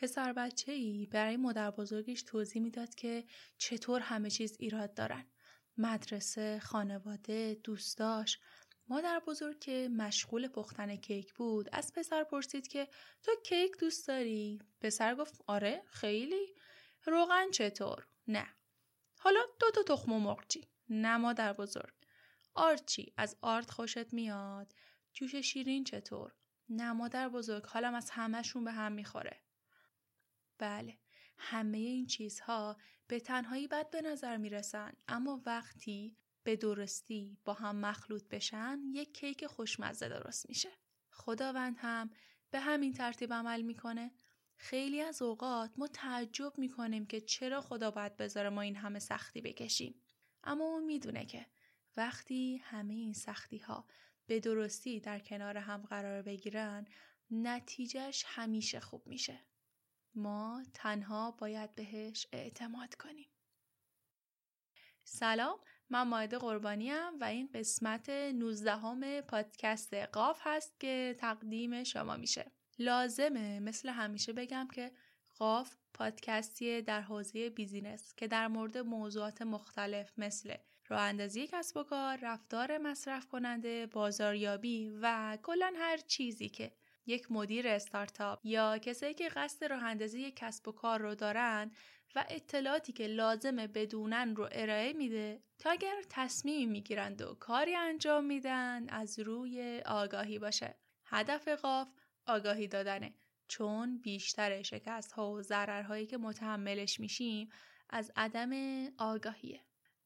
پسر بچه ای برای مادر بزرگش توضیح می‌داد که چطور همه چیز ایراد دارن. مدرسه، خانواده، دوستاش. مادر بزرگ که مشغول پختن کیک بود از پسر پرسید که تو کیک دوست داری؟ پسر گفت آره خیلی. روغن چطور؟ نه. حالا دو تا تخم مرغچی. نه مادر بزرگ. آرچی از آرد خوشت میاد؟ جوش شیرین چطور؟ نه مادر بزرگ حالم از همهشون به هم می‌خوره. بله همه این چیزها به تنهایی بد به نظر می‌رسن اما وقتی به درستی با هم مخلوط بشن یک کیک خوشمزه درست میشه. خداوند هم به همین ترتیب عمل می‌کنه. خیلی از اوقات ما تعجب می‌کنیم که چرا خدا باید بذاره ما این همه سختی بکشیم. اما اون می‌دونه که وقتی همه این سختی ها به درستی در کنار هم قرار بگیرن نتیجهش همیشه خوب میشه. ما تنها باید بهش اعتماد کنیم. سلام من ماهده قربانیم و این قسمت 19 همه پادکست قاف هست که تقدیم شما میشه. لازمه مثل همیشه بگم که قاف پادکستی در حوزه بیزینس که در مورد موضوعات مختلف مثل راه اندازی کسب و کار، رفتار مصرف کننده، بازاریابی و کلا هر چیزی که یک مدیر استارتاپ یا کسایی که قصد راه اندازی کسب و کار رو دارن و اطلاعاتی که لازمه بدونن رو ارائه میده تا اگر تصمیمی می‌گیرند و کاری انجام میدن از روی آگاهی باشه. هدف قاف آگاهی دادنه چون بیشتر شکست ها و ضررهایی که متحملش میشیم از عدم آگاهیه.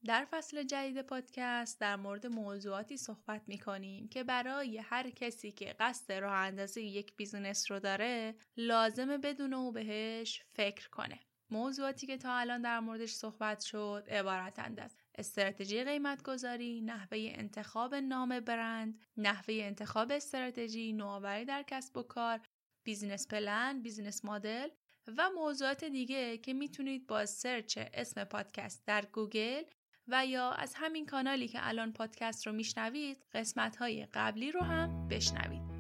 در فصل جدید پادکست در مورد موضوعاتی صحبت می کنیم که برای هر کسی که قصد راه اندازی یک بیزینس رو داره لازمه بدونه و بهش فکر کنه. موضوعاتی که تا الان در موردش صحبت شد عبارتند از استراتژی قیمت گذاری، نحوه انتخاب نام برند، نحوه انتخاب استراتژی، نوآوری در کسب و کار، business plan، business model و موضوعات دیگه که می‌تونید با search اسم پادکست در گوگل و یا از همین کانالی که الان پادکست رو میشنوید قسمت های قبلی رو هم بشنوید.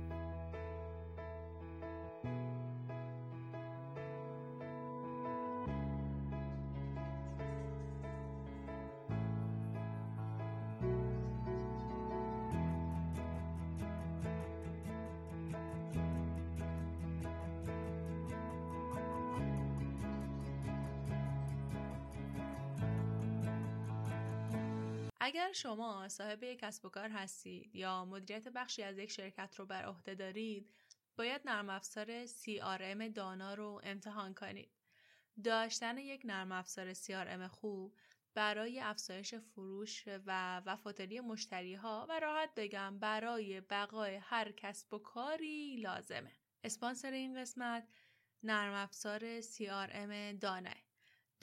اگر شما صاحب یک کسب و کار هستید یا مدیریت بخشی از یک شرکت رو بر عهده دارید باید نرم افزار CRM دانا رو امتحان کنید. داشتن یک نرم افزار CRM خوب برای افزایش فروش و وفاداری مشتری ها و راحت بگم برای بقای هر کسب و کاری لازمه. اسپانسر این قسمت نرم افزار CRM دانه.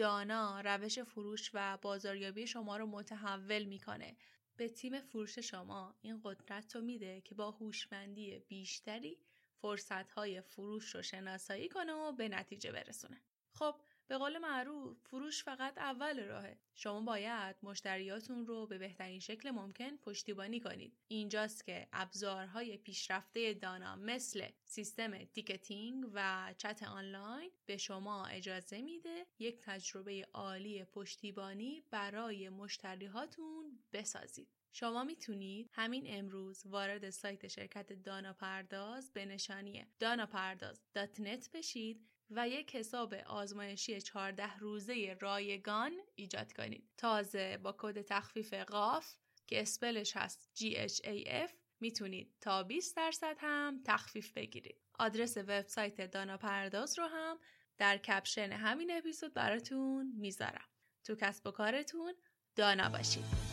دانا روش فروش و بازاریابی شما رو متحول می‌کنه. به تیم فروش شما این قدرت رو میده که با هوشمندی بیشتری فرصتهای فروش رو شناسایی کنه و به نتیجه برسونه. خب به قول معروف فروش فقط اول راهه. شما باید مشتریاتون رو به بهترین شکل ممکن پشتیبانی کنید. اینجاست که ابزارهای پیشرفته دانا مثل سیستم تیکتینگ و چت آنلاین به شما اجازه میده یک تجربه عالی پشتیبانی برای مشتریهاتون بسازید. شما می‌تونید همین امروز وارد سایت شرکت دانا پرداز به نشانی داناپرداز.net بشید و یک حساب آزمایشی 14 روزه رایگان ایجاد کنید. تازه با کد تخفیف قاف که اسپلش هست GHAF می‌تونید تا 20 درصد هم تخفیف بگیرید. آدرس وبسایت دانا پرداز رو هم در کپشن همین اپیزود براتون می‌ذارم. تو کسب و کارتون دانا باشید.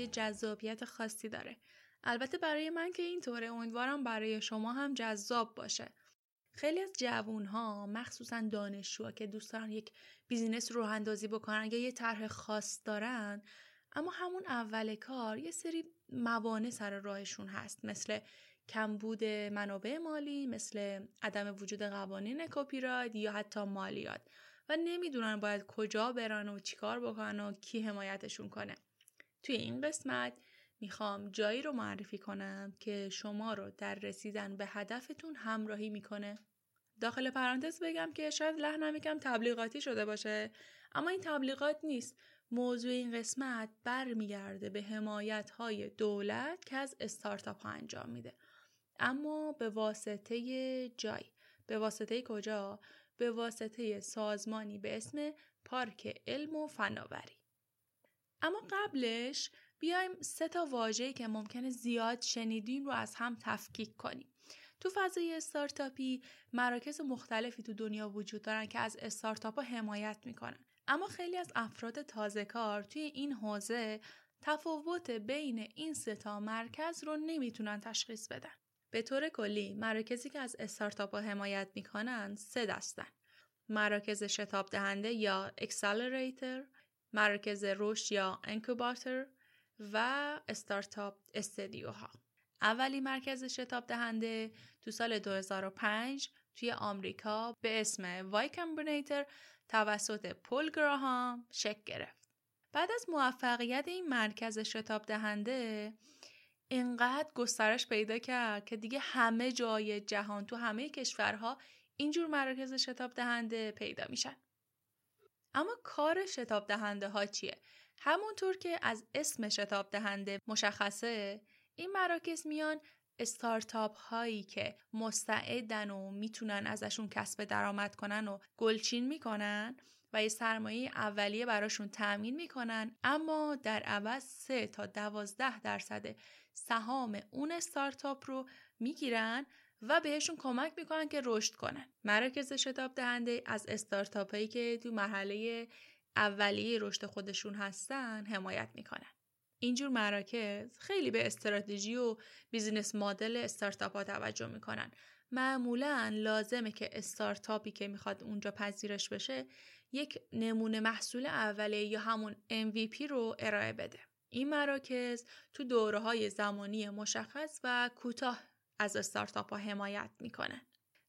یه جذابیت خاصی داره. البته برای من که اینطوره امیدوارم برای شما هم جذاب باشه. خیلی از جوون ها مخصوصا دانشجوها که دوست دارن یک business راه اندازی بکنن یا یه طرح خاص دارن اما همون اول کار یه سری موانع سر راهشون هست. مثل کمبود منابع مالی مثل عدم وجود قوانین کپی یا حتی مالیات. و نمی‌دونن باید کجا برن و چیکار بکنن و کی حمایتشون کنه. توی این قسمت می‌خوام جایی رو معرفی کنم که شما رو در رسیدن به هدفتون همراهی می‌کنه. داخل پرانتز بگم که شاید لحنم یکم تبلیغاتی شده باشه اما این تبلیغات نیست. موضوع این قسمت برمیگرده به حمایت های دولت که از استارتاپ ها انجام میده. اما به واسطه جای به واسطه کجا؟ به واسطه سازمانی به اسم پارک علم و فناوری. اما قبلش بیایم سه تا واژه‌ای که ممکنه زیاد شنیدیم رو از هم تفکیک کنیم. تو فضای استارتاپی مراکز مختلفی تو دنیا وجود دارن که از استارتاپ ها حمایت می‌کنن. اما خیلی از افراد تازه کار توی این حوزه تفاوت بین این سه تا مرکز رو نمی‌تونن تشخیص بدن. به طور کلی مراکزی که از استارتاپ ها حمایت می‌کنن سه دستن. مراکز شتاب دهنده یا accelerator مراکز رشد یا incubator و startup studio ها اولی مرکز شتاب دهنده تو سال 2005 توی آمریکا به اسم Y Combinator توسط پل گراهام شکل گرفت. بعد از موفقیت این مرکز شتاب دهنده اینقدر گسترش پیدا کرد که دیگه همه جای جهان تو همه کشورها اینجور مراکز شتاب دهنده پیدا میشن. اما کار شتاب دهنده ها چیه؟ همونطور که از اسم شتاب دهنده مشخصه این مراکز میان استارتاپ هایی که مستعدن و می‌تونن ازشون کسب درآمد کنن و گلچین می‌کنن و یه سرمایه اولیه براشون تأمین می‌کنن اما در عوض 3 تا 12 درصد سهام اون استارتاپ رو می‌گیرن و بهشون کمک می‌کنن که رشد کنن. مراکز شتاب دهنده از استارتاپ هایی که تو مرحله اولیه رشد خودشون هستن حمایت می‌کنن. اینجور مراکز خیلی به استراتژی و بیزینس مدل استارتاپ ها توجه می‌کنن. معمولا لازمه که استارتاپی که می‌خواد اونجا پذیرش بشه یک نمونه محصول اولیه یا همون MVP رو ارائه بده. این مراکز تو دوره های زمانی مشخص و کوتاه از استارتاپ ها حمایت می‌کنن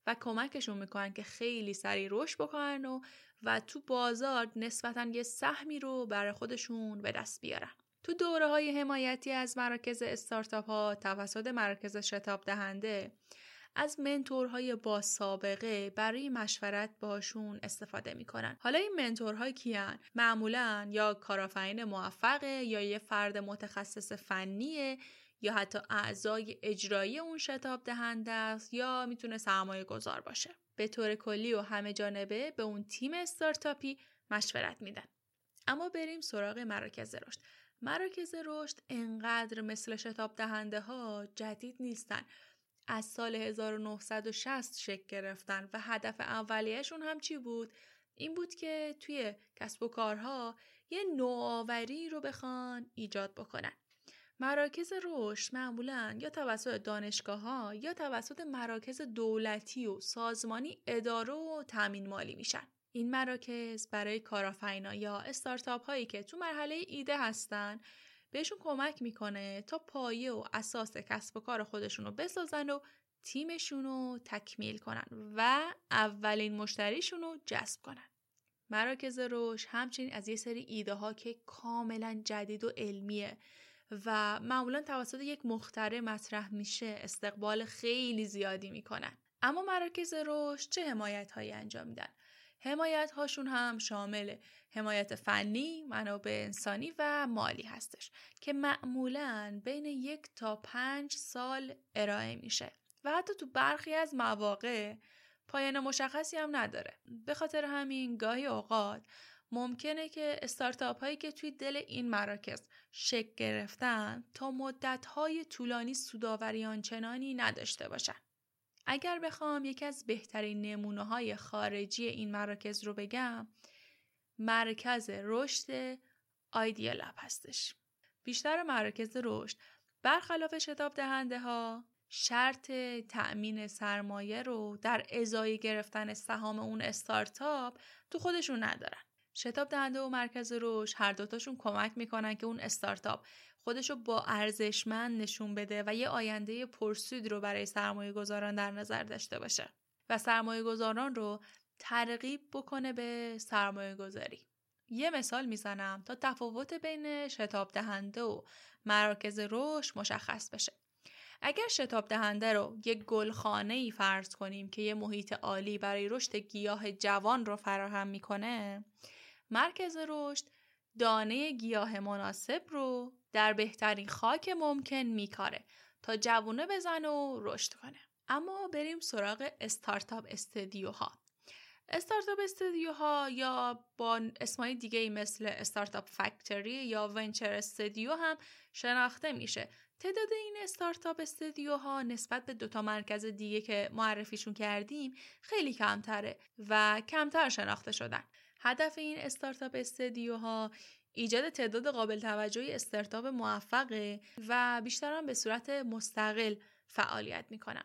و کمکشون می‌کنن که خیلی سریع رشد بکنن و و تو بازار نسبتا یه سهمی رو برای خودشون به دست بیارن. تو دوره های حمایتی از مراکز استارتاپ ها توسط مراکز شتاب دهنده از منتورهای با سابقه برای مشورت باشون استفاده می‌کنن. حالا این منتورها کیان؟ معمولا یا کارآفرین موفقه یا یه فرد متخصص فنیه یا حتی اعضای اجرایی اون شتاب دهنده است یا می‌تونه سرمایه گذار باشه به طور کلی و همه جانبه به اون تیم استارتاپی مشورت میدن اما بریم سراغ مراکز رشد مراکز رشد انقدر مثل شتاب دهنده ها جدید نیستن از سال 1960 شکل گرفتن و هدف اولیهشون هم چی بود؟ این بود که توی کسب و کارها یه نوآوری رو بخوان ایجاد بکنن. مراکز رشد معمولا یا توسط دانشگاه ها یا توسط مراکز دولتی و سازمانی اداره و تامین مالی میشن. این مراکز برای کارآفرینا یا استارتاپ هایی که تو مرحله ایده هستن بهشون کمک می‌کنه تا پایه و اساس کسب و کار خودشون رو بسازن و تیمشون رو تکمیل کنن و اولین مشتریشون رو جذب کنن. مراکز روش همچنین از یه سری ایده ها که کاملا جدید و علمیه و معمولا توسط یک مختره مطرح میشه استقبال خیلی زیادی می‌کنن. اما مراکز رشد چه حمایت هایی انجام میدن؟ حمایت هاشون هم شامل حمایت فنی، منابع انسانی و مالی هستش که معمولا بین یک تا پنج سال ارائه میشه و حتی تو برخی از مواقع پایان مشخصی هم نداره. به خاطر همین گاهی اوقات ممکنه که استارتاپ هایی که توی دل این مراکز شکل گرفتن تا مدت های طولانی سوداوری آنچنانی نداشته باشن. اگر بخوام یکی از بهترین نمونه های خارجی این مراکز رو بگم مرکز رشد آیدیا لب هستش بیشتر مراکز رشد برخلاف شتاب دهنده ها شرط تأمین سرمایه رو در ازای گرفتن سهام اون استارتاپ تو خودشون ندارن. شتاب دهنده و مرکز رشد هر دوتاشون کمک می‌کنن که اون استارتاپ خودشو با ارزشمند نشون بده و یه آینده پرسود رو برای سرمایه گذاران در نظر داشته باشه و سرمایه گذاران رو ترغیب بکنه به سرمایه گذاری. یه مثال می‌زنم تا تفاوت بین شتاب دهنده و مراکز رشد مشخص بشه. اگر شتاب دهنده رو یک گلخانه ای فرض کنیم که یه محیط عالی برای رشد گیاه جوان رو فراهم می‌کنه مرکز رشد دانه گیاه مناسب رو در بهترین خاک ممکن میکاره تا جوونه بزنه و رشد کنه. اما بریم سراغ استارتاپ استدیوها استارتاپ استودیوها یا با اسمای دیگه ای مثل استارتاپ فکتوری یا ونچر استودیو هم شناخته میشه. تعداد این استارتاپ استودیوها نسبت به دوتا مرکز دیگه که معرفیشون کردیم خیلی کمتره و کمتر شناخته شدن. هدف این استارتاپ استودیوها ایجاد تعداد قابل توجهی استارتاپ موفقه و بیشتر به صورت مستقل فعالیت می‌کنن.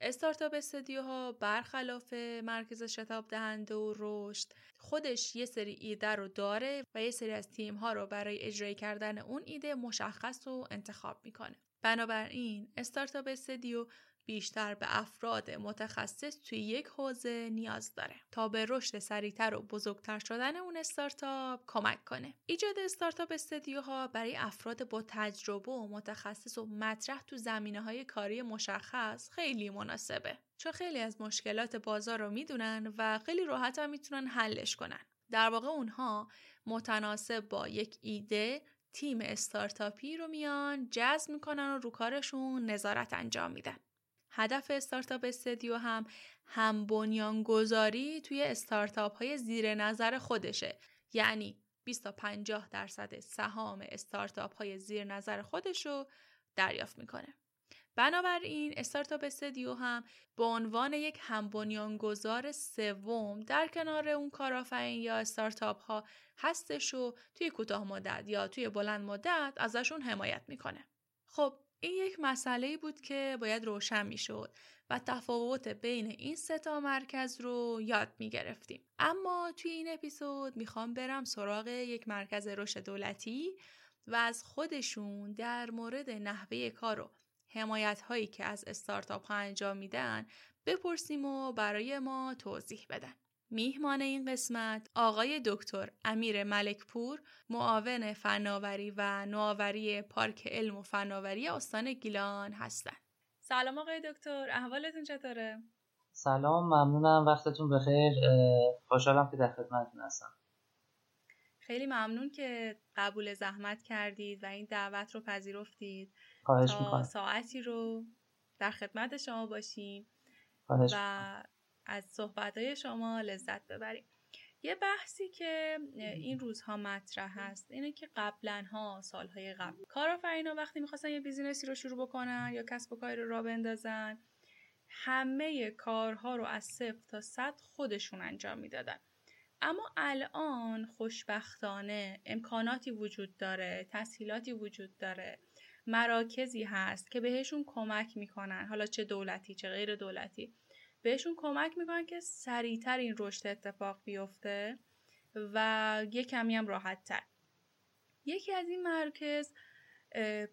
استارتاپ استودیوها برخلاف مرکز شتاب دهنده و رشد خودش یه سری ایده رو داره و یه سری از تیم ها رو برای اجرای کردن اون ایده مشخص و انتخاب می‌کنه. بنابراین استارتاپ استودیو بیشتر به افراد متخصص توی یک حوزه نیاز داره تا به رشد سریعتر و بزرگتر شدن اون استارتاپ کمک کنه. ایجاد استارتاپ استدیوها برای افراد با تجربه و متخصص و مطرح تو زمینه های کاری مشخص خیلی مناسبه. چون خیلی از مشکلات بازار رو می‌دونن و خیلی راحت هم می‌تونن حلش کنن. در واقع اونها متناسب با یک ایده تیم استارتاپی رو میان جذب می‌کنن و رو کارشون نظارت انجام میدن. هدف استارتاپ استدیو هم هم بنیانگذاری توی استارتاپ های زیر نظر خودشه. یعنی 20 تا 50 درصد سهام استارتاپ های زیر نظر خودش رو دریافت می‌کنه. بنابراین استارتاپ استدیو هم به عنوان یک هم بنیانگذار سوم در کنار اون کارآفرین یا استارتاپ ها هستش و توی کوتاه مدت یا توی بلند مدت ازشون حمایت می‌کنه. خب این یک مسئله بود که باید روشن می شد و تفاوت بین این سه مرکز رو یاد می گرفتیم. اما توی این اپیزود می‌خوام برم سراغ یک مرکز رشد دولتی و از خودشون در مورد نحوه کار و حمایت هایی که از استارتاپ ها انجام میدن بپرسیم و برای ما توضیح بدن. میهمان این قسمت آقای دکتر امیر ملکپور معاون فناوری و نوآوری پارک علم و فناوری استان گیلان هستند. سلام آقای دکتر احوالتون چطوره؟ سلام ممنونم. وقتتون بخیر. خوشحالم که در خدمتتون هستم. خیلی ممنون که قبول زحمت کردید و این دعوت رو پذیرفتید. خواهش تا ساعتی رو در خدمت شما باشیم. خواهش و از صحبتهای شما لذت ببریم. یه بحثی که این روزها مطرح هست اینه که قبلا ها سالهای قبل کارآفرینا وقتی می‌خواستن یه بیزینسی رو شروع بکنن یا کسب و کاری رو را بندازن همه کارها رو از صفر تا صد خودشون انجام می‌دادن. اما الان خوشبختانه امکاناتی وجود داره تسهیلاتی وجود داره مراکزی هست که بهشون کمک می‌کنن. حالا چه دولتی چه غیر دولتی. بهشون کمک می‌کنن که سریعتر این رشد اتفاق بیفته و یه کمی هم راحت تر یکی از این مرکز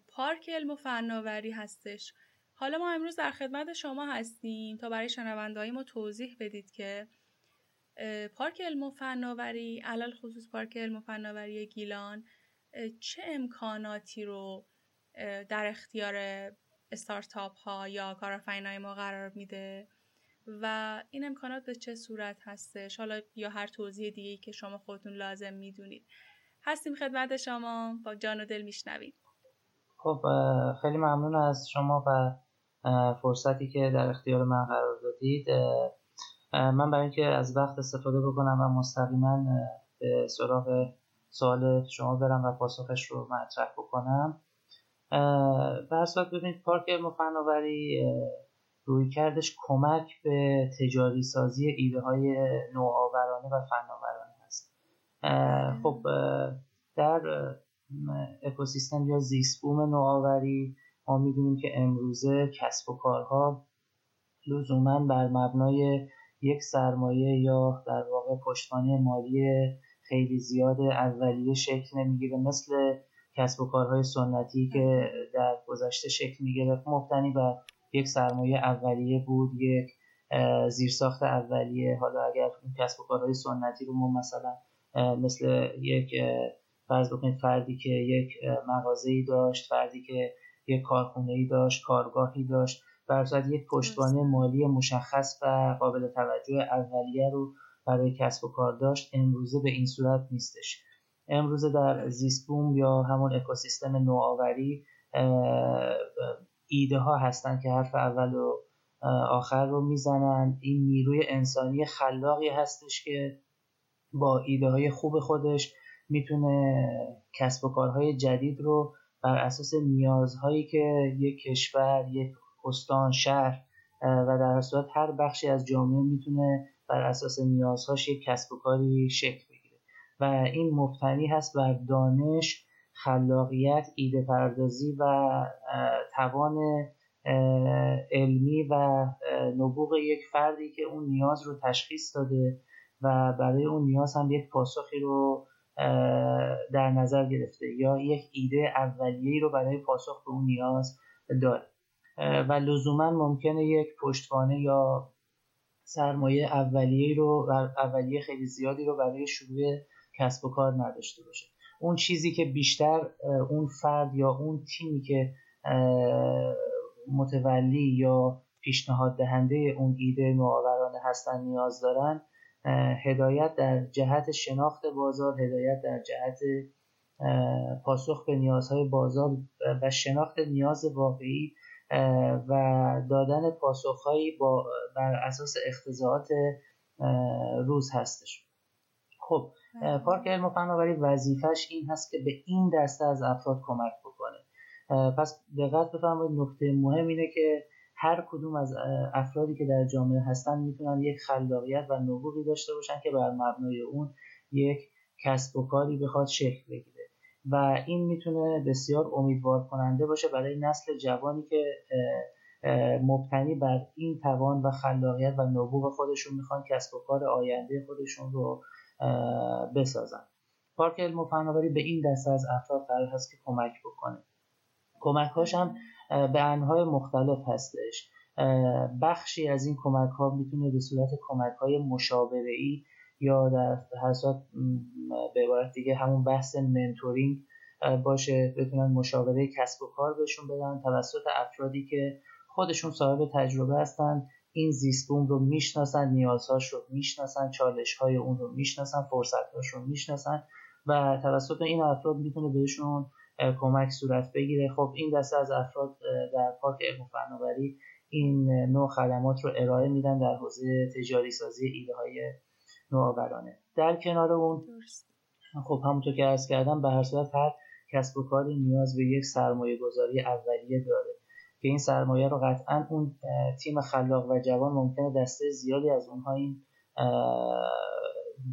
پارک علم و فناوری هستش. حالا ما امروز در خدمت شما هستیم تا برای شنونده ما توضیح بدید که پارک علم و فناوری علال خصوص پارک علم و فناوری گیلان چه امکاناتی رو در اختیار استارتاپ ها یا کارآفرینای ما قرار میده؟ و این امکانات به چه صورت هستش؟ حالا یا هر توضیح دیگه که شما خودتون لازم می‌دونید. هستیم خدمت شما. با جان و دل میشنوید. خب خیلی ممنون از شما و فرصتی که در اختیار من قرار دادید. من برای اینکه از وقت استفاده بکنم و مستقیما به سراغ سوال شما برم و پاسخش رو مطرح بکنم. به ببینید پارک مفناوری روی کردش کمک به تجاری سازی ایده های نوآورانه و فناورانه هست. خب در اکوسیستم یا زیستبوم نوآوری ما می‌دونیم که امروزه کسب و کارها لزوما بر مبنای یک سرمایه یا در واقع پشتوانه مالی خیلی زیاد اولیه شکل نمی‌گیره مثل کسب و کارهای سنتی که در گذشته شکل می‌گرفت مبتنی بر یک سرمایه اولیه بود یک زیرساخت اولیه. حالا اگر کسب و کارهای سنتی رو ما مثلا مثل یک فرض بکنید فردی که یک مغازه‌ای داشت فردی که یک کارخونه ای داشت کارگاهی داشت بر یک پشتوانه مالی مشخص و قابل توجه اولیه رو برای کسب و کار داشت امروزه به این صورت نیستش. امروزه در زیستبوم یا همون اکوسیستم نوآوری ایده ها هستن که حرف اول و آخر رو می‌زنن. این نیروی انسانی خلاقی هستش که با ایده های خوب خودش می‌تونه کسب و کارهای جدید رو بر اساس نیازهایی که یک کشور یک استان شهر و در صورت هر بخشی از جامعه می‌تونه بر اساس نیازهاش یک کسب و کاری شکل بگیره. و این مبتنی هست بر دانش خلاقیت ایده پردازی و توان علمی و نبوغ یک فردی که اون نیاز رو تشخیص داده و برای اون نیاز هم یک پاسخی رو در نظر گرفته یا یک ایده اولیه‌ای رو برای پاسخ به اون نیاز داره و لزوما ممکنه یک پشتوانه یا سرمایه اولیه رو اولیه خیلی زیادی رو برای شروع کسب و کار نداشته باشه. اون چیزی که بیشتر اون فرد یا اون تیمی که متولی یا پیشنهاد دهنده اون ایده نوآورانه هستن نیاز دارن هدایت در جهت شناخت بازار هدایت در جهت پاسخ به نیازهای بازار و شناخت نیاز واقعی و دادن پاسخهایی با بر اساس اختزاعات روز هستش. خب پارک علم و فناوری وظیفش این هست که به این دسته از افراد کمک بکنه. پس دقت بفرمایید نکته مهم اینه که هر کدوم از افرادی که در جامعه هستن می‌تونن یک خلاقیت و نبوغی داشته باشن که بر مبنای اون یک کسب و کاری بخواد شکل بگیره. و این می‌تونه بسیار امیدوار کننده باشه برای نسل جوانی که مبتنی بر این توان و خلاقیت و نبوغ خودشون می‌خوان کسب و کار آینده خودشون رو بسازن پارک علم و فناوری به این دسته از افراد قرار هست که کمک بکنه. کمک هاش هم به انهای مختلف هستش. بخشی از این کمک ها می‌تونه به صورت کمک های مشاوره ای یا در هر به عبارت دیگه همون بحث منتورینگ باشه بتونن مشاوره کسب و کار بهشون بدن توسط افرادی که خودشون صاحب تجربه هستن این زیستبوم رو می‌شناسن نیازهاش رو می‌شناسن چالش های اون رو می‌شناسن فرصتهاش رو می‌شناسن و توسط این افراد می‌تونه بهشون کمک صورت بگیره. خب این دسته از افراد در پارک علم و فناوری این نوع خدمات رو ارائه میدن در حوزه تجاری سازی ایده های نوآورانه. در کنار اون خب همونطور که عرض کردم به هر صورت هر کسب و کاری نیاز به یک سرمایه گذاری اولیه داره. که این سرمایه رو قطعا اون تیم خلاق و جوان ممکنه دسته زیادی از اونها این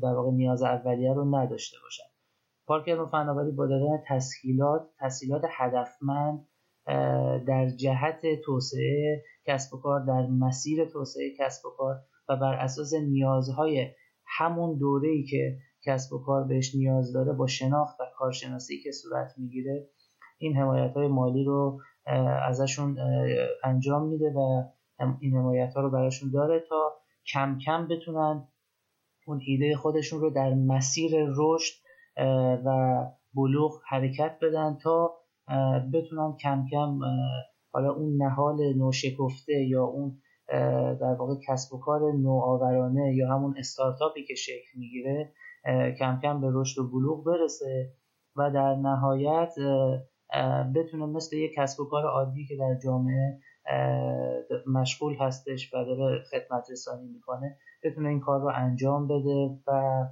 در واقع نیاز اولیه رو نداشته باشن. پارک علم فناوری با دادن تسهیلات تسهیلات هدفمند در جهت توسعه کسب و کار در مسیر توسعه کسب و کار و بر اساس نیازهای همون دوره ای که کسب و کار بهش نیاز داره با شناخت و کارشناسی که صورت می‌گیره این حمایت های مالی رو ازشون انجام میده و این حمایت ها رو براشون داره تا کم کم بتونن اون ایده خودشون رو در مسیر رشد و بلوغ حرکت بدن تا بتونن کم کم حالا اون نهال نوشکفته یا اون در واقع کسب و کار نوآورانه یا همون استارتاپی که شکل می‌گیره کم کم به رشد و بلوغ برسه و در نهایت بتونه مثل یک کسب و کار عادی که در جامعه مشغول هستش و داره خدمت رسانی می‌کنه بتونه این کار رو انجام بده و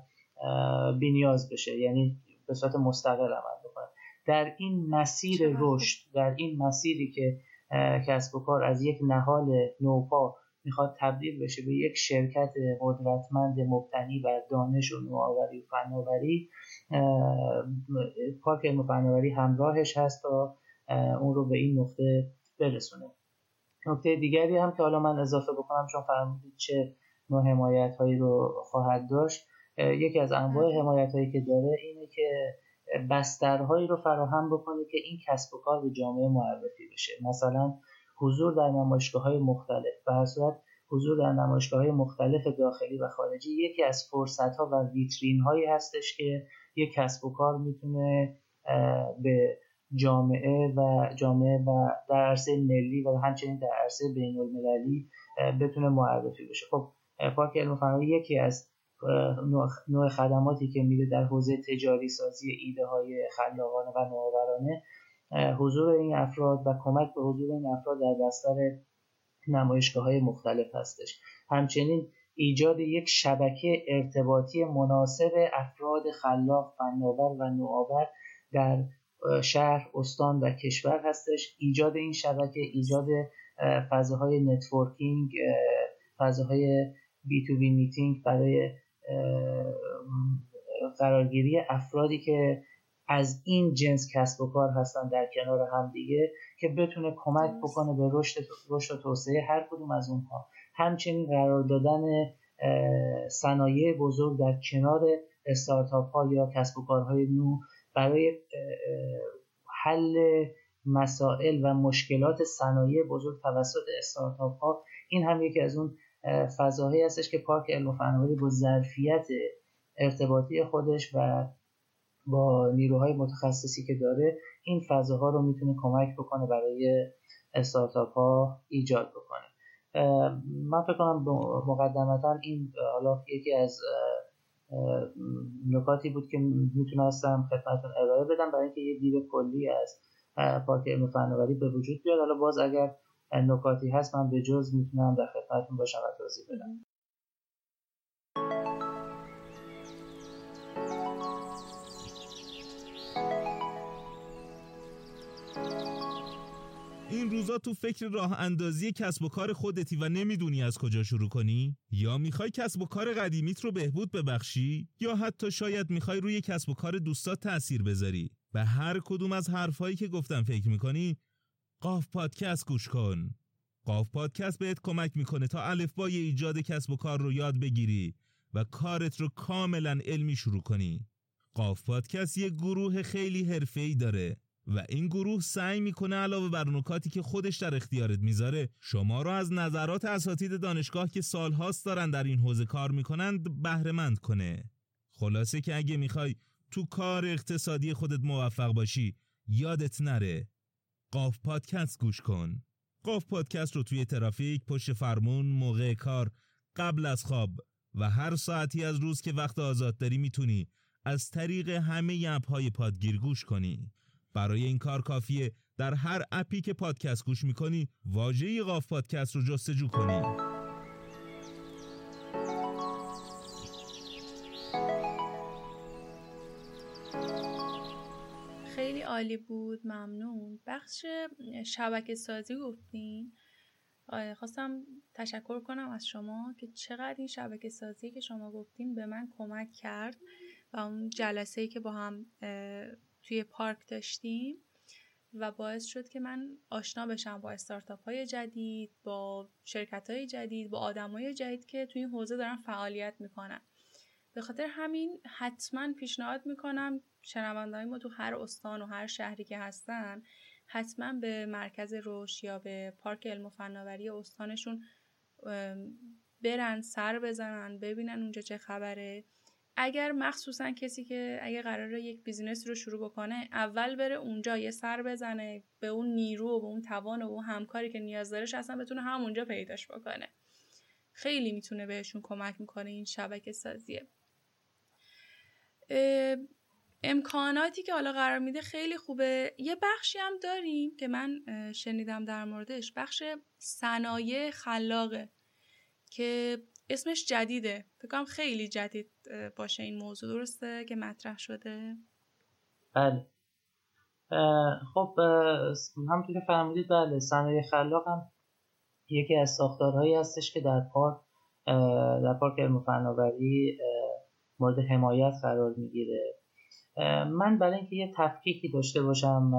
بینیاز بشه. یعنی به صورت مستقل عمل بکنه. در این مسیر رشد در این مسیری که کسب و کار از یک نهال نوپا می‌خواد تبدیل بشه به یک شرکت قدرتمند مبتنی بر دانش و نوآوری و فناوری پارک علم و فناوری همراهش هست تا اون رو به این نقطه برسونه. نکته دیگری هم که حالا من اضافه بکنم چون فرمودید چه نوع حمایت هایی رو خواهد داشت. یکی از انواع حمایت هایی که داره اینه که بسترهایی رو فراهم بکنه که این کسب و کار به جامعه معرفی بشه. مثلا حضور در نمایشگاه های مختلف به صورت حضور در نمایشگاه های مختلف داخلی و خارجی یکی از فرصت ها و ویترین هایی هستش که یک کسب و کار می‌تونه به جامعه و جامعه و در عرصه ملی و همچنین در عرصه بین المللی بتونه معرفی بشه. خب پارک علم یکی از نوع خدماتی که میده در حوزه تجاری سازی ایده های خلاقانه و نوآورانه حضور این افراد و کمک به حضور این افراد در بستر نمایشگاه های مختلف هستش. همچنین ایجاد یک شبکه ارتباطی مناسب افراد خلاق فناور و نوآور در شهر استان و کشور هستش. ایجاد این شبکه ایجاد فضاهای networking فضاهای B2B meeting برای قرارگیری افرادی که از این جنس کسب و کار هستن در کنار هم دیگه که بتونه کمک بکنه به رشد رشد و توسعه هر کدوم از اونها. همچنین قرار دادن صنایع بزرگ در کنار استارتاپ ها یا کسب و کارهای نو برای حل مسائل و مشکلات صنایع بزرگ توسط استارتاپ ها این هم یکی از اون فضاهایی هستش که پارک علم و فناوری با ظرفیت ارتباطی خودش و با نیروهای متخصصی که داره این فضاها رو می‌تونه کمک بکنه برای استارتاپ ها ایجاد بکنه. من فکر کنم مقدمتا این حالا یکی از نکاتی بود که می‌تونستم خدمتتون ارائه بدم برای اینکه یه دید کلی از پارک علم فناوری به وجود بیاد. حالا باز اگر نکاتی هست من به جز می‌تونم در خدمتتون باشم و توضیح بدم. این روزا تو فکر راه اندازی کسب و کار خودتی و نمی‌دونی از کجا شروع کنی؟ یا می‌خوای کسب و کار قدیمیت رو بهبود ببخشی؟ یا حتی شاید می‌خوای روی کسب و کار دوستات تأثیر بذاری؟ به هر کدوم از حرفهایی که گفتم فکر می‌کنی؟ قاف پادکست گوش کن قاف پادکست بهت کمک می‌کنه تا الفبای ایجاد کسب و کار رو یاد بگیری و کارت رو کاملا علمی شروع کنی قاف پادکست یه گروه خیلی حرفه‌ای داره و این گروه سعی می‌کنه علاوه بر نکاتی که خودش در اختیارت می‌ذاره شما رو از نظرات اساتید دانشگاه که سالهاست دارن در این حوزه کار می‌کنند بهرهمند کنه. خلاصه که اگه می‌خوای تو کار اقتصادی خودت موفق باشی یادت نره. قاف پادکست گوش کن. قاف پادکست رو توی ترافیک پشت فرمون موقع کار قبل از خواب و هر ساعتی از روز که وقت آزاد داری می‌تونی از طریق همه اپ های پادگیر گوش کنی. برای این کار کافیه. در هر اپی که پادکست گوش می‌کنی واژه قاف پادکست رو جستجو کنی. خیلی عالی بود ممنون. بخش شبکه سازی گفتین. خواستم تشکر کنم از شما که چقدر این شبکه سازی که شما گفتین به من کمک کرد و اون جلسه ای که با هم توی پارک داشتیم و باعث شد که من آشنا بشم با استارتاپ های جدید با شرکت های جدید با آدم های جدید که توی این حوزه دارن فعالیت می‌کنن. به خاطر همین حتما پیشنهاد می‌کنم شنوندهای ما تو هر استان و هر شهری که هستن حتما به مرکز روش یا به پارک علم و فناوری استانشون برن سر بزنن ببینن اونجا چه خبره. اگر مخصوصا کسی که اگه قراره یک بیزینس رو شروع بکنه اول بره اونجا یه سر بزنه به اون نیرو و به اون توان و به اون همکاری که نیاز دارش اصلا بتونه همونجا پیداش بکنه. خیلی می‌تونه بهشون کمک می‌کنه این شبکه سازیه امکاناتی که حالا قرار میده خیلی خوبه. یه بخشی هم داریم که من شنیدم در موردش بخش صنایع خلاقه که اسمش جدیده. فکرم خیلی جدید باشه این موضوع. درسته که مطرح شده؟ بله. خب همونطور که فرمودید بله صنایع خلاق هم یکی از ساختارهایی هستش که در پارک در پارک علم فناوری مورد حمایت قرار می‌گیره. من برای اینکه یه تفکیکی داشته باشم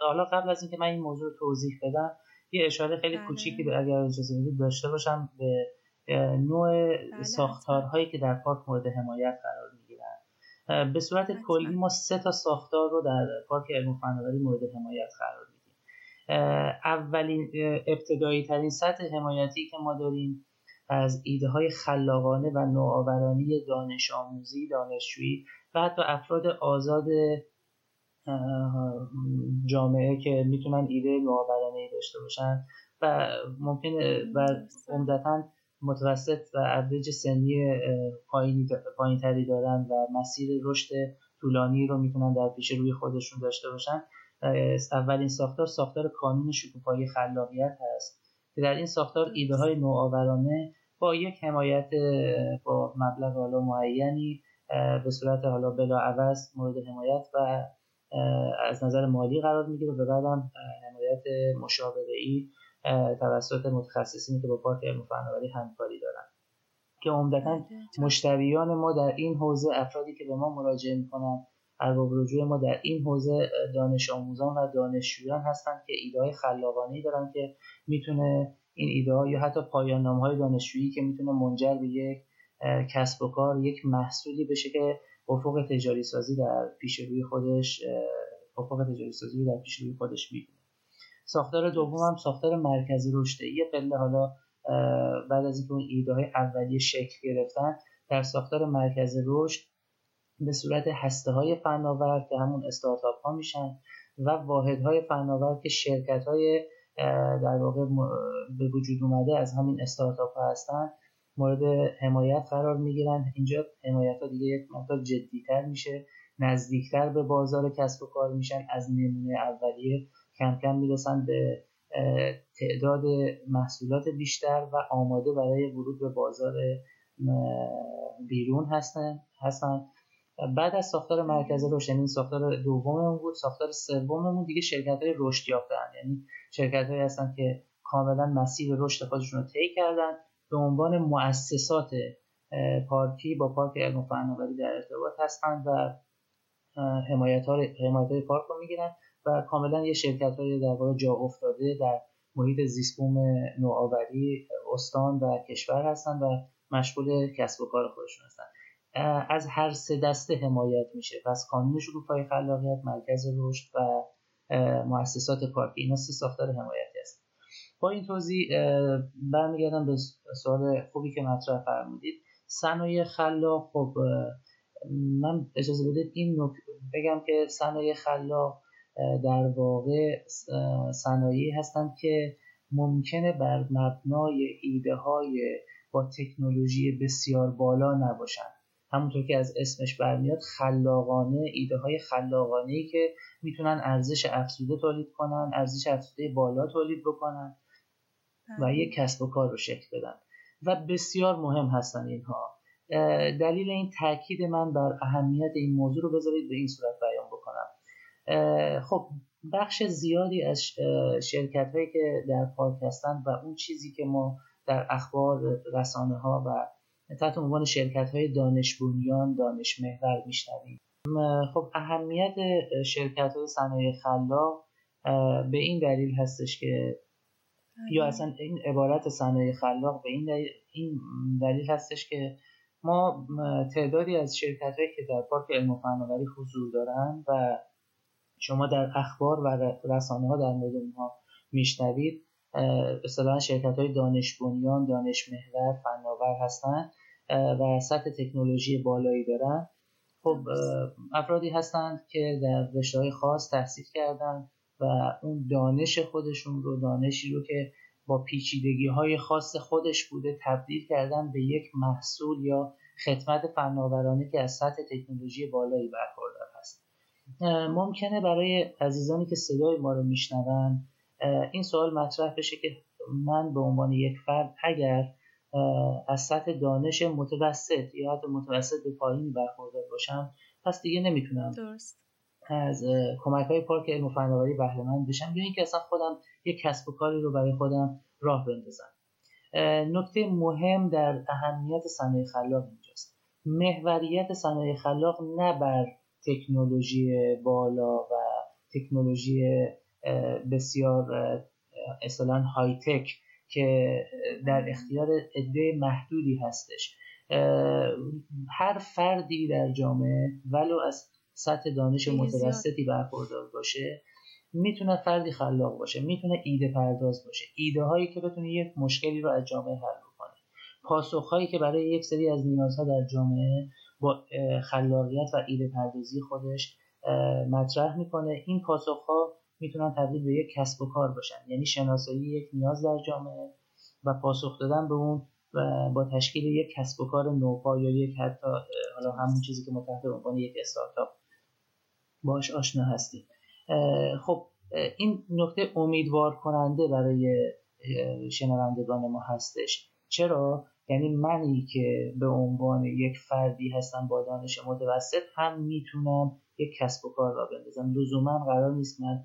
حالا قبل از اینکه من این موضوع رو توضیح بدم یه اشاره خیلی بله. کوچیکی اگر اجازه بدید داشته باشم به نوع بله، ساختارهایی که در پارک مورد حمایت قرار می‌گیرن. به صورت کلی ما سه تا ساختار رو در پارک علم و فناوری مورد حمایت قرار میدیم. اولین ابتدایی ترین سطح حمایتی که ما داریم از ایده های خلاقانه و نوآورانی دانش آموزی دانشجویی و حتی افراد آزاد جامعه که می‌تونن ایده نوآورانه داشته باشن و ممکنه و عمدتا متوسط و ابرج سنی پایین تری دارن و مسیر رشد طولانی رو می‌تونن در پیش روی خودشون داشته باشن. اولین ساختار ساختار کانون شکوفایی خلاقیت هست که در این ساختار ایده های نوآورانه با یک حمایت با مبلغ حالا معینی به صورت حالا بلا عوض مورد حمایت و از نظر مالی قرار می‌گیره و بعدم حمایت مشاوره ای توسط متخصصینی که با پارک علم فناوری همکاری دارن. که عمدتا مشتریان ما در این حوزه افرادی که به ما مراجعه می‌کنن ارباب رجوع ما در این حوزه دانش آموزان و دانشجویان هستند که ایده های خلاقانه دارن که می‌تونه این ایده ها یا حتی پایان های دانشجویی که می‌تونه منجر به یک کسب و کار یک محصولی بشه که افق تجاری سازی در پیش روی خودش افق تجاری سازی در پیش روی خودش می‌بینه. ساختار دوم هم ساختار مرکزی رشده یه پله حالا بعد از اینکه اون ایده های اولیه شکل گرفتن در ساختار مرکز رشد به صورت هسته های فناور که همون استارتاپ ها میشن و واحد های فناور که شرکت های در واقع به وجود اومده از همین استارتاپ ها هستن مورد حمایت قرار می‌گیرن. اینجا حمایت ها دیگه یک مقدار جدیتر میشه. نزدیکتر به بازار کسب و کار میشن. از نمونه اولیه کم کم می‌رسن به تعداد محصولات بیشتر و آماده برای ورود به بازار بیرون هستن هستن. بعد از ساختار مرکز رشد یعنی ساختار دوممون بود ساختار سوممون دیگه شرکت های رشد یافتن. یعنی شرکت هایی هستن که کاملا مسیر رشد خودشون رو طی کردن. به عنوان مؤسسات پارکی با پارک علم و فناوری در ارتباط هستند و حمایت های پارک رو می‌گیرن. و کاملا یه شرکت های در واقع جا افتاده در محیط زیستبوم نوآوری استان و کشور هستند و مشغول کسب و کار خودشون هستن. از هر سه دسته حمایت میشه. پس کانون شکوفایی خلاقیت مرکز رشد و مؤسسات پارکی. اینا سه ساختار حمایتی هست با این توضیح برمیگردم به سوال خوبی که مطرح فرمودید. صنایع خلاق خب من اجازه بدید این بگم که صنایع خلاق در واقع صنایعی هستند که ممکنه بر مبنای ایده های با تکنولوژی بسیار بالا نباشند. همونطور که از اسمش برمیاد خلاقانه ایده های خلاقانه ای که می‌تونن ارزش افزوده تولید کنن ارزش افزوده بالا تولید بکنن و بله. یک کسب و کار رو شکل بدن. و بسیار مهم هستن اینها. دلیل این تاکید من بر اهمیت این موضوع رو بذارید به این صورت بیان. خب بخش زیادی از شرکت هایی که در پارک هستند و اون چیزی که ما در اخبار رسانه ها و تحت عنوان شرکت های دانش بنیان دانش محور میشنویم خب اهمیت شرکت های صنایع خلاق به این دلیل هستش که یا بله. اصلا این عبارت صنایع خلاق به این دلیل, این دلیل هستش که ما تعدادی از شرکت هایی که در پارک علم و فناوری حضور دارن و شما در اخبار و رسانه ها در مورد اونها میشنوید اصطلاحا شرکت های دانش بنیان دانش محور فناور هستند و سطح تکنولوژی بالایی دارن. خب افرادی هستند که در رشته های خاص تحصیل کردن و اون دانش خودشون رو دانشی رو که با پیچیدگی های خاص خودش بوده تبدیل کردن به یک محصول یا خدمت فناورانه که از سطح تکنولوژی بالایی برخوردار ممکنه برای عزیزانی که صدای ما رو میشنون این سوال مطرح بشه که من به عنوان یک فرد اگر از سطح دانش متوسط یا حتی متوسط به پایین برخوردار باشم پس دیگه نمی‌تونم درست. از کمک های پارک علم و فناوری بهره مند بشم یا اینکه اصلا خودم یک کسب و کاری رو برای خودم راه بندازن نکته مهم در اهمیت صنایع خلاق اینجاست محوریت صنایع خلاق نه بر تکنولوژی بالا و تکنولوژی بسیار اصلا های تک که در اختیار عده محدودی هستش. هر فردی در جامعه ولو از سطح دانش متوسطی برخوردار باشه می‌تونه فردی خلاق باشه می‌تونه ایده پرداز باشه. ایده هایی که بتونه یک مشکلی رو از جامعه حل کنه پاسخ هایی که برای یک سری از نیازها در جامعه با خلاقیت و ایده پردازی خودش مطرح می‌کنه. این پاسخ ها می‌تونن تبدیل به یک کسب و کار باشن. یعنی شناسایی یک نیاز در جامعه و پاسخ دادن به اون و با تشکیل یک کسب و کار نوپا یا یک حتی حالا همون چیزی که متحد عنوان یک استارتاپ باش آشنا هستیم. خب این نکته امیدوار کننده برای شنوندگان ما هستش. چرا؟ یعنی منی که به عنوان یک فردی هستم با دانش متوسط هم می‌تونم یک کسب و کار را بندازم. لزوما قرار نیست من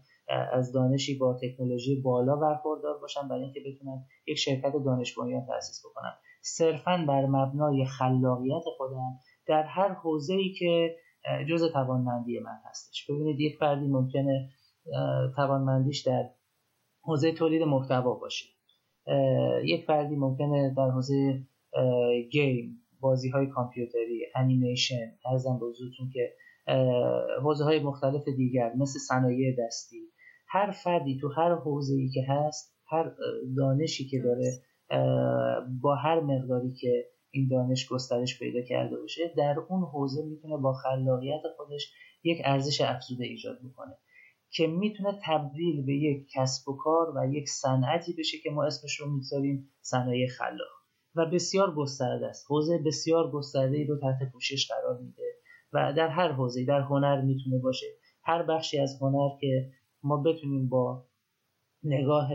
از دانشی با تکنولوژی بالا برخوردار باشم برای اینکه بتونم یک شرکت دانش بنیان تأسیس بکنم. صرفا بر مبنای خلاقیت خودم در هر حوزه‌ای که جز توانمندی من هستش. ببینید یک فردی ممکنه توانمندیش در حوزه تولید محتوا باشه. یک فردی ممکنه در حوزه گیم بازی های کامپیوتری انیمیشن ارزم به که حوزه های مختلف دیگر مثل صنایع دستی. هر فردی تو هر حوزه ای که هست هر دانشی که داره با هر مقداری که این دانش گسترش پیدا کرده باشه در اون حوزه می‌تونه با خلاقیت خودش یک ارزش افزوده ایجاد بکنه که می‌تونه تبدیل به یک کسب و کار و یک صنعتی بشه که ما اسمش رو می‌ذاریم صنایع خلاق. و بسیار گسترده است. حوزه بسیار گسترده ای رو تحت پوشش قرار میده و در هر حوزه در هنر می‌تونه باشه. هر بخشی از هنر که ما بتونیم با نگاه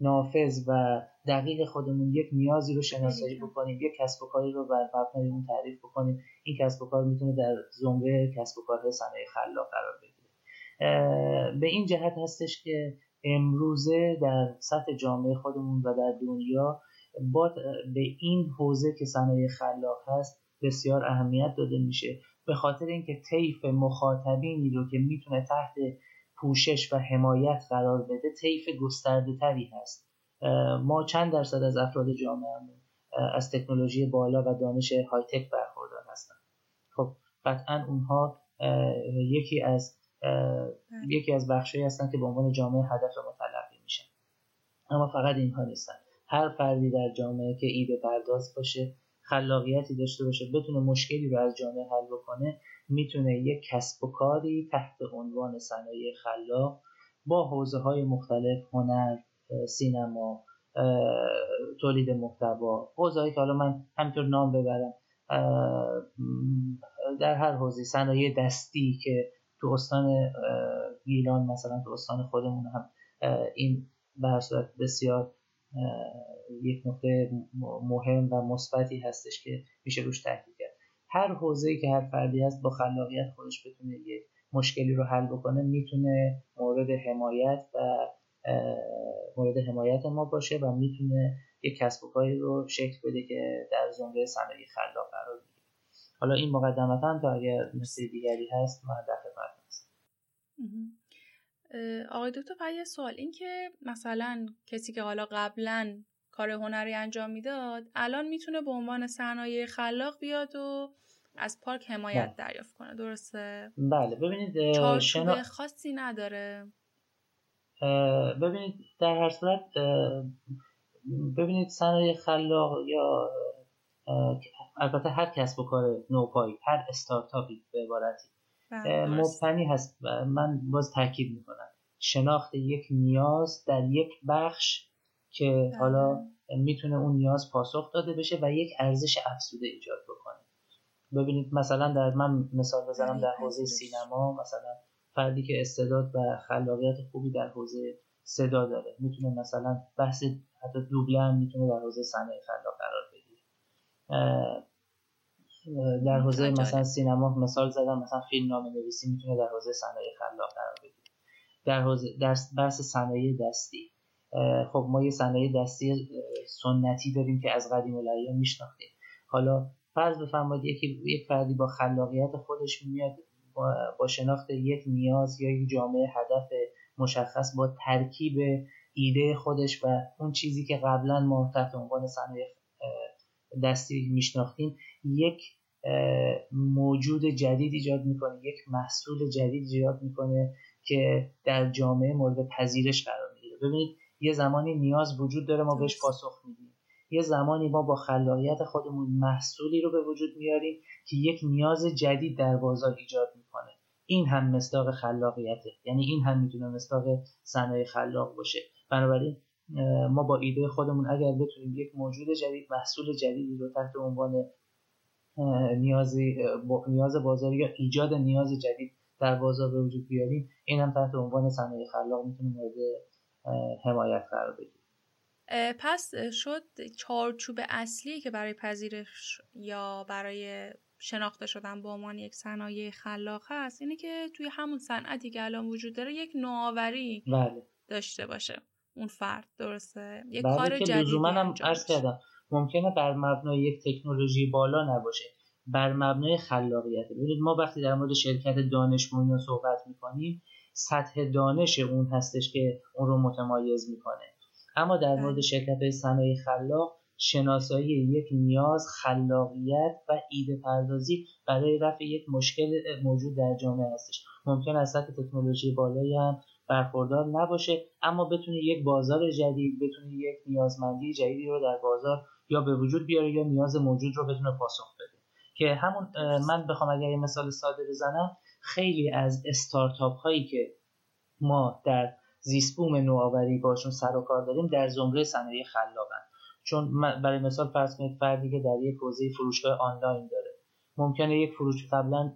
نافذ و دقیق خودمون یک نیازی رو شناسایی بکنیم یک کسب و کاری رو بر مبنای اون تعریف بکنیم این کسب و کار می‌تونه در زمره کسب و کارهای صنایع خلاق قرار بگیره. به این جهت هستش که امروزه در سطح جامعه خودمون و در دنیا با به این حوزه که صنایع خلاق هست بسیار اهمیت داده میشه. به خاطر اینکه طیف مخاطبینی رو که می‌تونه تحت پوشش و حمایت قرار بده طیف گسترده تری هست. ما چند درصد از افراد جامعه از تکنولوژی بالا و دانش های تک برخوردار هستن. خب قطعا اونها یکی از یکی از بخشی هستن که به عنوان جامعه هدف ما تلقی میشن. اما فقط اینها نیستن. هر فردی در جامعه که ایده پرداز باشه خلاقیتی داشته باشه بتونه مشکلی رو از جامعه حل بکنه می‌تونه یک کسب و کاری تحت عنوان صنایع خلاق با حوزه های مختلف هنر سینما تولید محتوا حوزه‌ای که حالا من همینطور نام ببرم در هر حوزه صنایع دستی که تو استان گیلان مثلا تو استان خودمون هم این به صورت بسیار یک نقطه مهم و مثبتی هستش که میشه روش تاکید کرد. هر حوزه‌ای که هر فردی هست با خلاقیت خودش بتونه یک مشکلی رو حل بکنه می‌تونه مورد حمایت و مورد حمایت ما باشه و می‌تونه یک کسب و کاری رو شکل بده که در زمره صنایع خلاق قرار بگیره. حالا این مقدمتا تا اگر مثل دیگری هست من در خدمت هستم. آقای دکتر فقط یه سوال. این که مثلا کسی که حالا قبلا کار هنری انجام می‌داد الان می‌تونه به عنوان صنایع خلاق بیاد و از پارک حمایت بله. دریافت کنه. درسته؟ بله. ببینید شنا... خاصی نداره. ببینید در هر صورت ببینید صنایع خلاق یا البته هر کسب و کار نوپایی هر استارتاپی به عبارتی. مبتنی هست من باز تاکید می‌کنم. شناخت یک نیاز در یک بخش که بله. حالا می‌تونه اون نیاز پاسخ داده بشه و یک ارزش افزوده ایجاد بکنه. ببینید مثلا در من مثال بزنم در حوزه سینما مثلا فردی که استعداد و خلاقیت خوبی در حوزه صدا داره می‌تونه مثلا بحث حتی دوبله هم می‌تونه در حوزه صنایع خلاق قرار بگیره. در حوزه مثلا سینما مثال زدم مثلا فیلم نام نویسی می‌تونه در حوزه صنایع خلاق قرار بگیره در حوزه در بحث صنایع دستی. خب ما یه صنایع دستی سنتی داریم که از قدیم الایام میشناختیم. حالا فرض بفرمایید یکی یک فردی با خلاقیت خودش میاد با شناخت یک نیاز یا یک جامعه هدف مشخص با ترکیب ایده خودش و اون چیزی که قبلا ما تحت عنوان صنایع دستی میشناختیم یک موجود جدید ایجاد می‌کنه یک محصول جدید ایجاد می‌کنه که در جامعه مورد پذیرش قرار می‌گیره. ببینید یه زمانی نیاز وجود داره ما بهش پاسخ میدیم. یه زمانی ما با خلاقیت خودمون محصولی رو به وجود میاریم که یک نیاز جدید در بازار ایجاد می‌کنه. این هم مصداق خلاقیته. یعنی این هم می‌تونه مصداق صنایع خلاق باشه. بنابراین ما با ایده خودمون اگر بتونیم یک موجود جدید محصول جدیدی رو تحت عنوان نیازی نیاز بازاری یا ایجاد نیاز جدید در بازار به وجود بیاریم این هم تحت عنوان صنایع خلاق می‌تونه مورد حمایت قرار بگیره. پس شد چارچوب اصلی که برای پذیرش یا برای شناخته شدن به عنوان یک صنایع خلاق هست اینه که توی همون صنعتی که الان وجود داره یک نوآوری بله. داشته باشه. اون فرد درسته؟ یک بله کار هم عرض کردم ممکنه بر مبنای یک تکنولوژی بالا نباشه بر مبنای خلاقیت ببینید ما وقتی در مورد شرکت دانش صحبت می‌کنیم سطح دانش اون هستش که اون رو متمایز می‌کنه. اما در مورد بله. شرکت صنایع خلاق شناسایی یک نیاز خلاقیت و ایده پردازی برای رفع یک مشکل موجود در جامعه هستش. ممکن است سطح تکنولوژی بالایی هم برخوردار نباشه اما بتونه یک بازار جدید بتونه یک نیازمندی جدیدی رو در بازار یا به وجود بیاره یا نیاز موجود رو بتونه پاسخ بده. که همون من بخوام اگر یه مثال ساده بزنم خیلی از استارتاپ هایی که ما در زیسبوم نوآوری باشون سر و کار داریم در زمره صنایع خلاقن. چون برای مثال فرض کنید فردی که در یک حوزه فروشگاه آنلاین داره. ممکنه یک فروش قبلا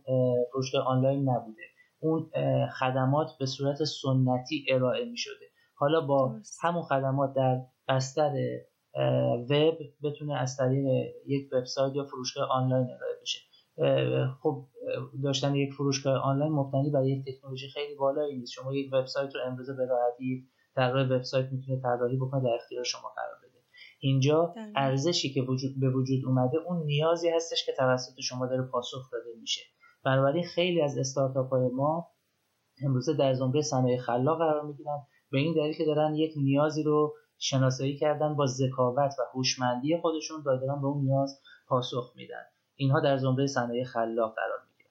فروشگاه آنلاین نبوده. اون خدمات به صورت سنتی ارائه می شده حالا با همون خدمات در بستر وب بتونه از طریق یک وبسایت یا فروشگاه آنلاین ارائه بشه. خب داشتن یک فروشگاه آنلاین مبتنی بر یک تکنولوژی خیلی بالایی نیست. شما یک وبسایت رو امروزه به راحتی طراح وبسایت می‌تونه طراحی بکنه در اختیار شما قرار بده. اینجا ارزشی که وجود به وجود اومده اون نیازی هستش که توسط شما داره پاسخ داده میشه. بنابراین خیلی از استارتاپ های ما امروزه در زمره صنایع خلاق قرار می‌گیرن. به این دلیل که دارن یک نیازی رو شناسایی کردن با ذکاوت و هوشمندی خودشون و دارن به اون نیاز پاسخ میدن. اینها در زمره صنایع خلاق قرار می‌گیرن.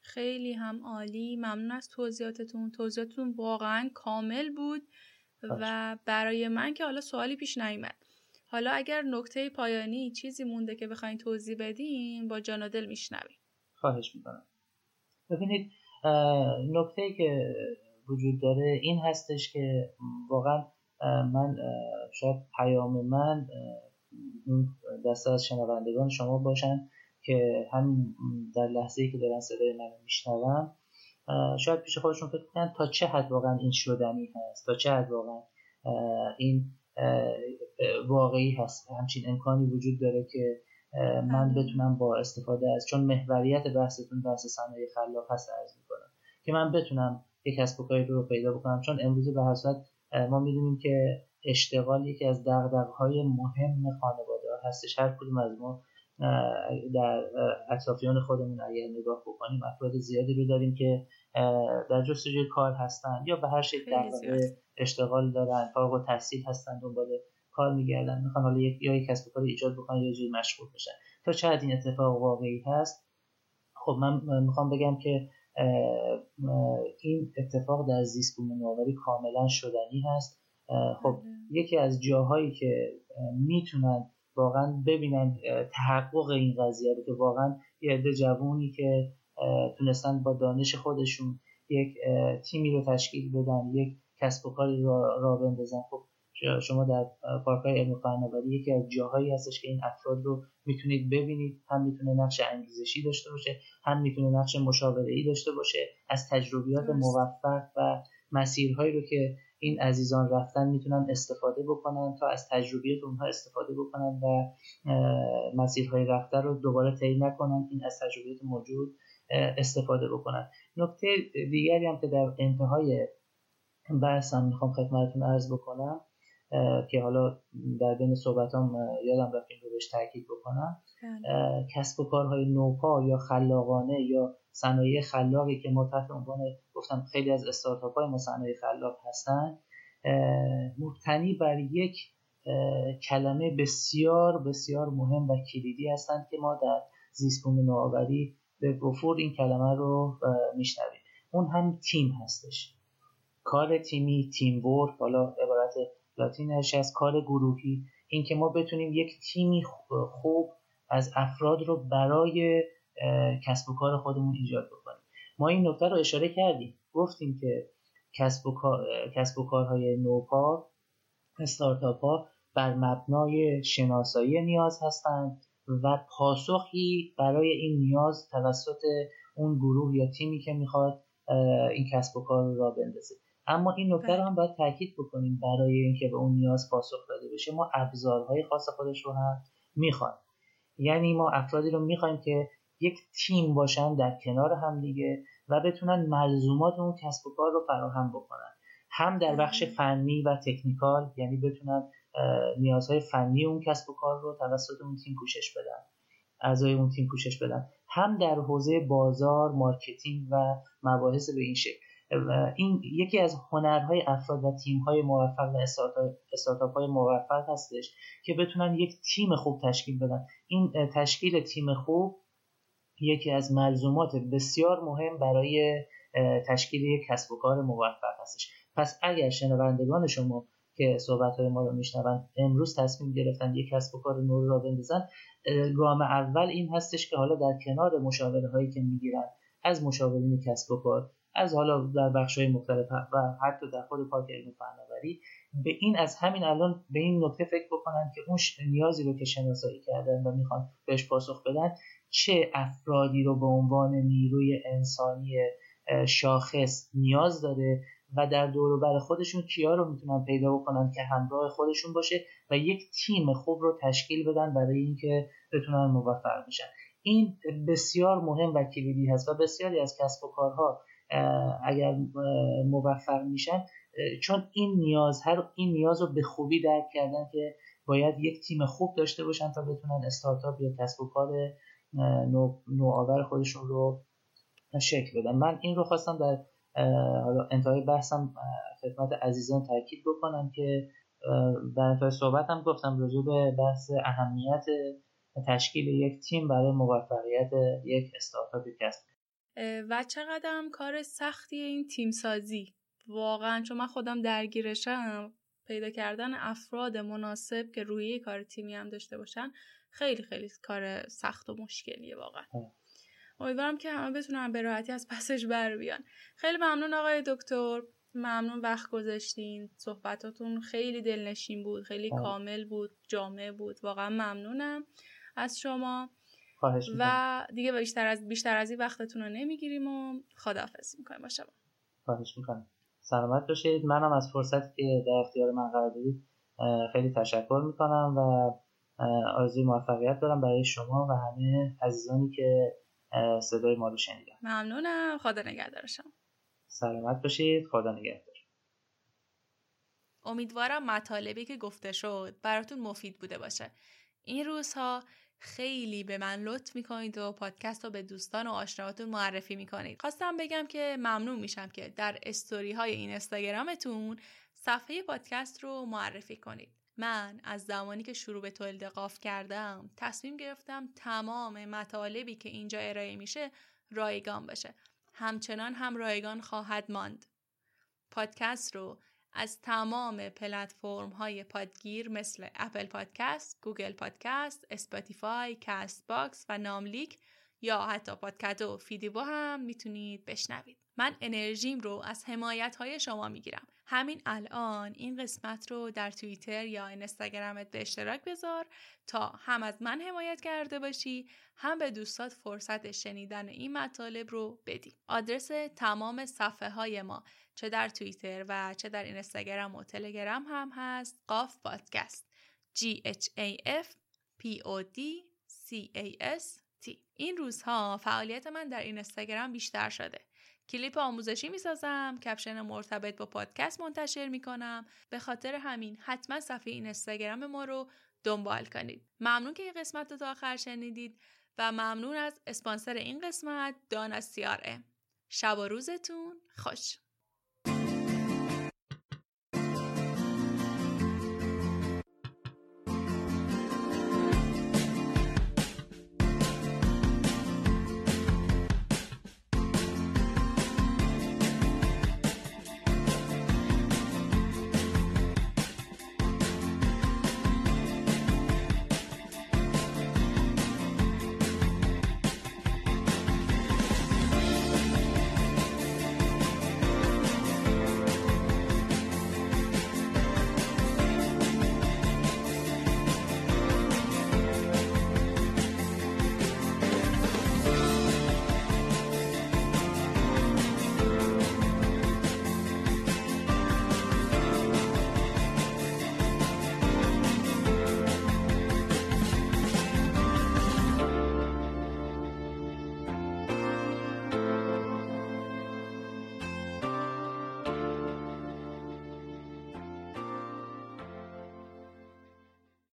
خیلی هم عالی. ممنون از توضیحاتتون. توضیحاتتون واقعا کامل بود و برای من که حالا سوالی پیش نیومد. حالا اگر نکته پایانی چیزی مونده که بخواین توضیح بدین با جان و دل میشنویم. خواهش می‌کنم. ببینید نکته که وجود داره این هستش که واقعا من شاید پیام من اون دسته از شنوندگان شما باشن که هم در لحظه ای که دارن صدای من میشنون شاید پیش خودشون فکر کنن تا چه حد واقعا این شدنی هست تا چه حد واقعا این واقعی هست. همچین امکانی وجود داره که من بتونم با استفاده از چون محوریت بحثتون بحث صنایع خلاق هست ارز می‌کنم که من بتونم یک کسب و کاری رو پیدا بکنم. چون امروز به حسرت ما می‌دونیم که اشتغال یکی از های مهم خانواده هستش. هر کدوم از ما در اطرافیان خودمون اگر نگاه بکنیم افراد زیادی رو داریم که در جستجوی کار هستن یا به هر شکل در اشتغال دارن فارغ و تحصیل هستن دنبال کار میگردن می‌خوان حالا یا یک کسب کار ایجاد بکنن یا جوری مشغول بشن. تا چه این اتفاق واقعی هست؟ خب من می‌خوام بگم که این اتفاق در زیست بومی کاملا شدنی هست خب بله. یکی از جاهایی که می‌تونن واقعا ببینن تحقق این قضیه رو که واقعا یه عده جوونی که تونستن با دانش خودشون یک تیمی رو تشکیل بدن یک کسب و کاری را, را بندازن خب شما در پارک های علم فناوری یکی از جاهایی هستش که این افراد رو می‌تونید ببینید. هم می‌تونه نقش انگیزشی داشته باشه هم می‌تونه نقش مشاوره ای داشته باشه. از تجربیات موفق و مسیرهایی رو که این عزیزان رفتن می‌تونن استفاده بکنن تا از تجربیات اونها استفاده بکنن و مسیرهای رفته رو دوباره طی نکنن این از تجربیات موجود استفاده بکنن. نکته دیگری هم که در انتهای بحثم می‌خوام خدمتتون عرض بکنم که حالا در بین صحبتام یادم رفت این رو بهش تاکید بکنم. بله. کسب و کارهای نوپا یا خلاقانه یا صنایع خلاقی که ما تحت عنوان گفتم خیلی از استارتاپ های ما صنایع خلاق هستن. مبتنی بر یک کلمه بسیار بسیار مهم و کلیدی هستند که ما در زیست نوآوری به وفور این کلمه رو میشنویم. اون هم تیم هستش. کار تیمی تیم ورک حالا عبارت لاتینش از کار گروهی اینکه ما بتونیم یک تیمی خوب از افراد رو برای کسب و کار خودمون ایجاد بکنیم. ما این نکته رو اشاره کردیم. گفتیم که کسب و, کار، کسب و کارهای نوپا استارتاپ ها بر مبنای شناسایی نیاز هستند و پاسخی برای این نیاز توسط اون گروه یا تیمی که می‌خواد این کسب و کار رو را بندازه. اما این نکته رو هم باید تاکید بکنیم برای اینکه به اون نیاز پاسخ داده بشه. ما ابزارهای خاص خودش رو هم می‌خوایم. یعنی ما افرادی رو می‌خوایم که یک تیم باشن در کنار هم دیگه و بتونن ملزومات اون کسب و کار رو فراهم بکنن. هم در بخش فنی و technical یعنی بتونن نیازهای فنی اون کسب و کار رو توسط اون تیم پوشش بدن اعضای اون تیم پوشش بدن. هم در حوزه بازار marketing و مباحث به این شکل. این یکی از هنرهای افراد و تیمهای موفق و استارتاپ های موفق هستش که بتونن یک تیم خوب تشکیل بدن. این تشکیل تیم خوب یکی از ملزومات بسیار مهم برای تشکیل یک کسب و کار موفق هستش. پس اگر شنوندگان شما که صحبت های ما رو میشنون امروز تصمیم گرفتن یک کسب و کار نور را بندازن گام اول این هستش که حالا در کنار مشاوره هایی که می‌گیرن از مشاورین کسب و کار از حالا در بخش های مختلف و حتی در خود پارک علم فناوری به این از همین الان به این نکته فکر بکنن که اون نیازی رو که شناسایی کردن و می‌خوان بهش پاسخ بدن چه افرادی رو به عنوان نیروی انسانی شاخص نیاز داره و در دور بر خودشون کیا رو می‌تونن پیدا بکنن که همراه خودشون باشه و یک تیم خوب رو تشکیل بدن برای اینکه بتونن موفق بشن. این بسیار مهم و کلیدی هست و بسیاری از کسب و کارها اگر موفق میشن. چون این نیاز هر این نیاز رو به خوبی درک کردن که باید یک تیم خوب داشته باشن تا بتونن استارتاپ یا کسب و کار نوآور خودشون رو شکل بدن. من این رو خواستم در حالا انتهای بحثم خدمت عزیزان تاکید بکنم که در انتهای صحبتم گفتم راجع به بحث اهمیت تشکیل یک تیم برای موفقیت یک استارتاپ کسب و چقدر کار سختی این تیم سازی واقعا چون من خودم درگیرشم پیدا کردن افراد مناسب که روی کار تیمی هم داشته باشن خیلی خیلی کار سخت و مشکلیه واقعا. امیدوارم که همه بتونن به راحتی از پسش بر بیان. خیلی ممنون آقای دکتر. ممنون وقت گذاشتین. صحبتاتون خیلی دلنشین بود خیلی کامل بود جامع بود. واقعا ممنونم از شما. و دیگه بیشتر از بیشتر از این وقتتون رو نمی‌گیریم و خداحافظی می‌کنیم با شما. خواهش می‌کنم. سلامت باشید. منم از فرصتی که در اختیار من قرار دادید خیلی تشکر می‌کنم و آرزوی موفقیت دارم برای شما و همه عزیزانی که صدای ما رو شنیدن. ممنونم. خدا نگهدارشم سلامت باشید. خدا نگهدار. امیدوارم مطالبی که گفته شد براتون مفید بوده باشه. این روزها خیلی به من لطف می‌کنید و پادکست رو به دوستان و آشناهاتون معرفی می‌کنید. خواستم بگم که ممنون میشم که در استوری های این اینستاگرامتون صفحه پادکست رو معرفی کنید. من از زمانی که شروع به تولید قاف کردم تصمیم گرفتم تمام مطالبی که اینجا ارائه میشه رایگان بشه همچنان هم رایگان خواهد ماند. پادکست رو از تمام پلتفرم های پادگیر مثل Apple Podcasts، Google Podcasts، Spotify، Castbox و ناملیک یا حتی پادکدو و فیدیبو هم می‌تونید بشنوید. من انرژیم رو از حمایت های شما می‌گیرم. همین الان این قسمت رو در توییتر یا اینستاگرامت به اشتراک بذار تا هم از من حمایت کرده باشی هم به دوستات فرصت شنیدن این مطالب رو بدی. آدرس تمام صفحه های ما چه در توییتر و چه در اینستاگرام و تلگرام هم هست قاف پادکست. G H A F P O D C A S تی این روزها فعالیت من در این اینستاگرام بیشتر شده. کلیپ آموزشی می‌سازم کپشن مرتبط با پادکست منتشر می‌کنم. به خاطر همین حتما صفحه این اینستاگرام ما رو دنبال کنید. ممنون که این قسمت رو تا آخر شنیدید و ممنون از اسپانسر این قسمت دانا سیاره. شب و روزتون خوش.